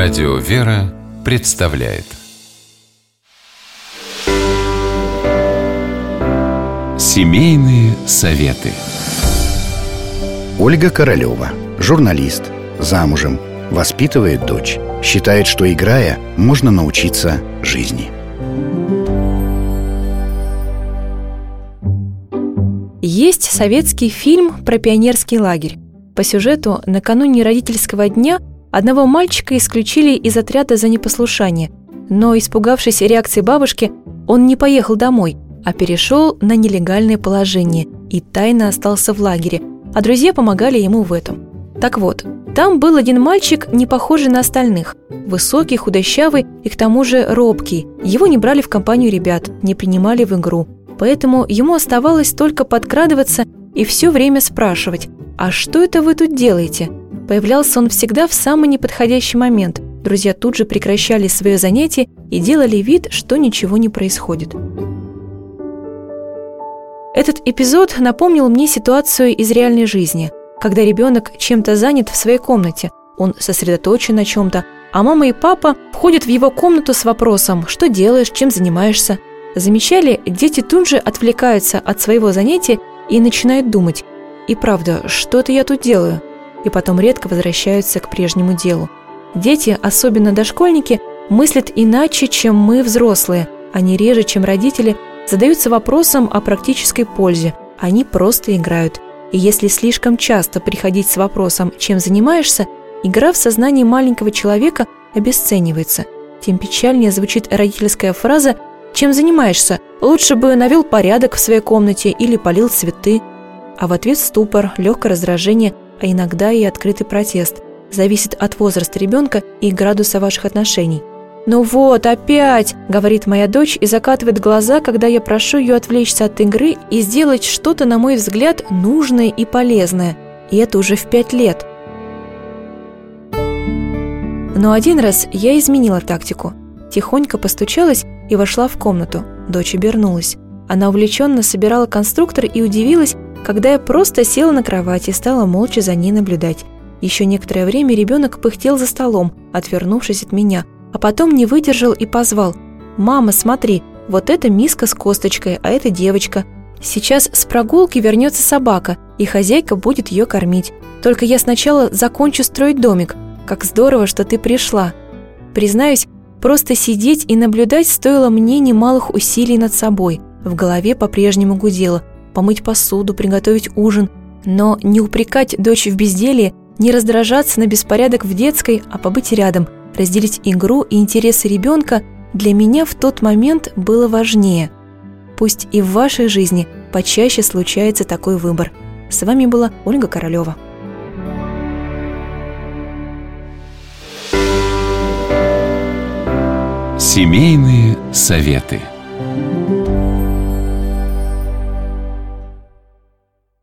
Радио «Вера» представляет Семейные советы Ольга Королева, журналист, замужем, воспитывает дочь. Считает, что играя, можно научиться жизни. Есть советский фильм про пионерский лагерь. По сюжету, накануне родительского дня одного мальчика исключили из отряда за непослушание, но, испугавшись реакции бабушки, он не поехал домой, а перешел на нелегальное положение и тайно остался в лагере, а друзья помогали ему в этом. Так вот, там был один мальчик, не похожий на остальных. Высокий, худощавый и к тому же робкий. Его не брали в компанию ребят, не принимали в игру. Поэтому ему оставалось только подкрадываться и все время спрашивать, «А что это вы тут делаете?» Появлялся он всегда в самый неподходящий момент. Друзья тут же прекращали свое занятие и делали вид, что ничего не происходит. Этот эпизод напомнил мне ситуацию из реальной жизни, когда ребенок чем-то занят в своей комнате, он сосредоточен на чем-то, а мама и папа входят в его комнату с вопросом «Что делаешь? Чем занимаешься?». Замечали, дети тут же отвлекаются от своего занятия и начинают думать и правда, что-то я тут делаю. И потом редко возвращаются к прежнему делу. Дети, особенно дошкольники, мыслят иначе, чем мы, взрослые. Они реже, чем родители, задаются вопросом о практической пользе. Они просто играют. И если слишком часто приходить с вопросом «чем занимаешься?», игра в сознании маленького человека обесценивается. Тем печальнее звучит родительская фраза «чем занимаешься? Лучше бы навел порядок в своей комнате или полил цветы» а в ответ ступор, легкое раздражение, а иногда и открытый протест. Зависит от возраста ребенка и градуса ваших отношений. «Ну вот, опять!» – говорит моя дочь и закатывает глаза, когда я прошу ее отвлечься от игры и сделать что-то, на мой взгляд, нужное и полезное. И это уже в пять лет. Но один раз я изменила тактику. Тихонько постучалась и вошла в комнату. Дочь обернулась. Она увлеченно собирала конструктор и удивилась, когда я просто села на кровати и стала молча за ней наблюдать. Еще некоторое время ребенок пыхтел за столом, отвернувшись от меня, а потом не выдержал и позвал. «Мама, смотри, вот это миска с косточкой, а это девочка. Сейчас с прогулки вернется собака, и хозяйка будет ее кормить. Только я сначала закончу строить домик. Как здорово, что ты пришла. Признаюсь, просто сидеть и наблюдать стоило мне немалых усилий над собой. В голове по-прежнему гудело – помыть посуду, приготовить ужин, но не упрекать дочь в безделье, не раздражаться на беспорядок в детской, а побыть рядом, разделить игру и интересы ребенка для меня в тот момент было важнее. Пусть и в вашей жизни почаще случается такой выбор. С вами была Ольга Королева. Семейные советы.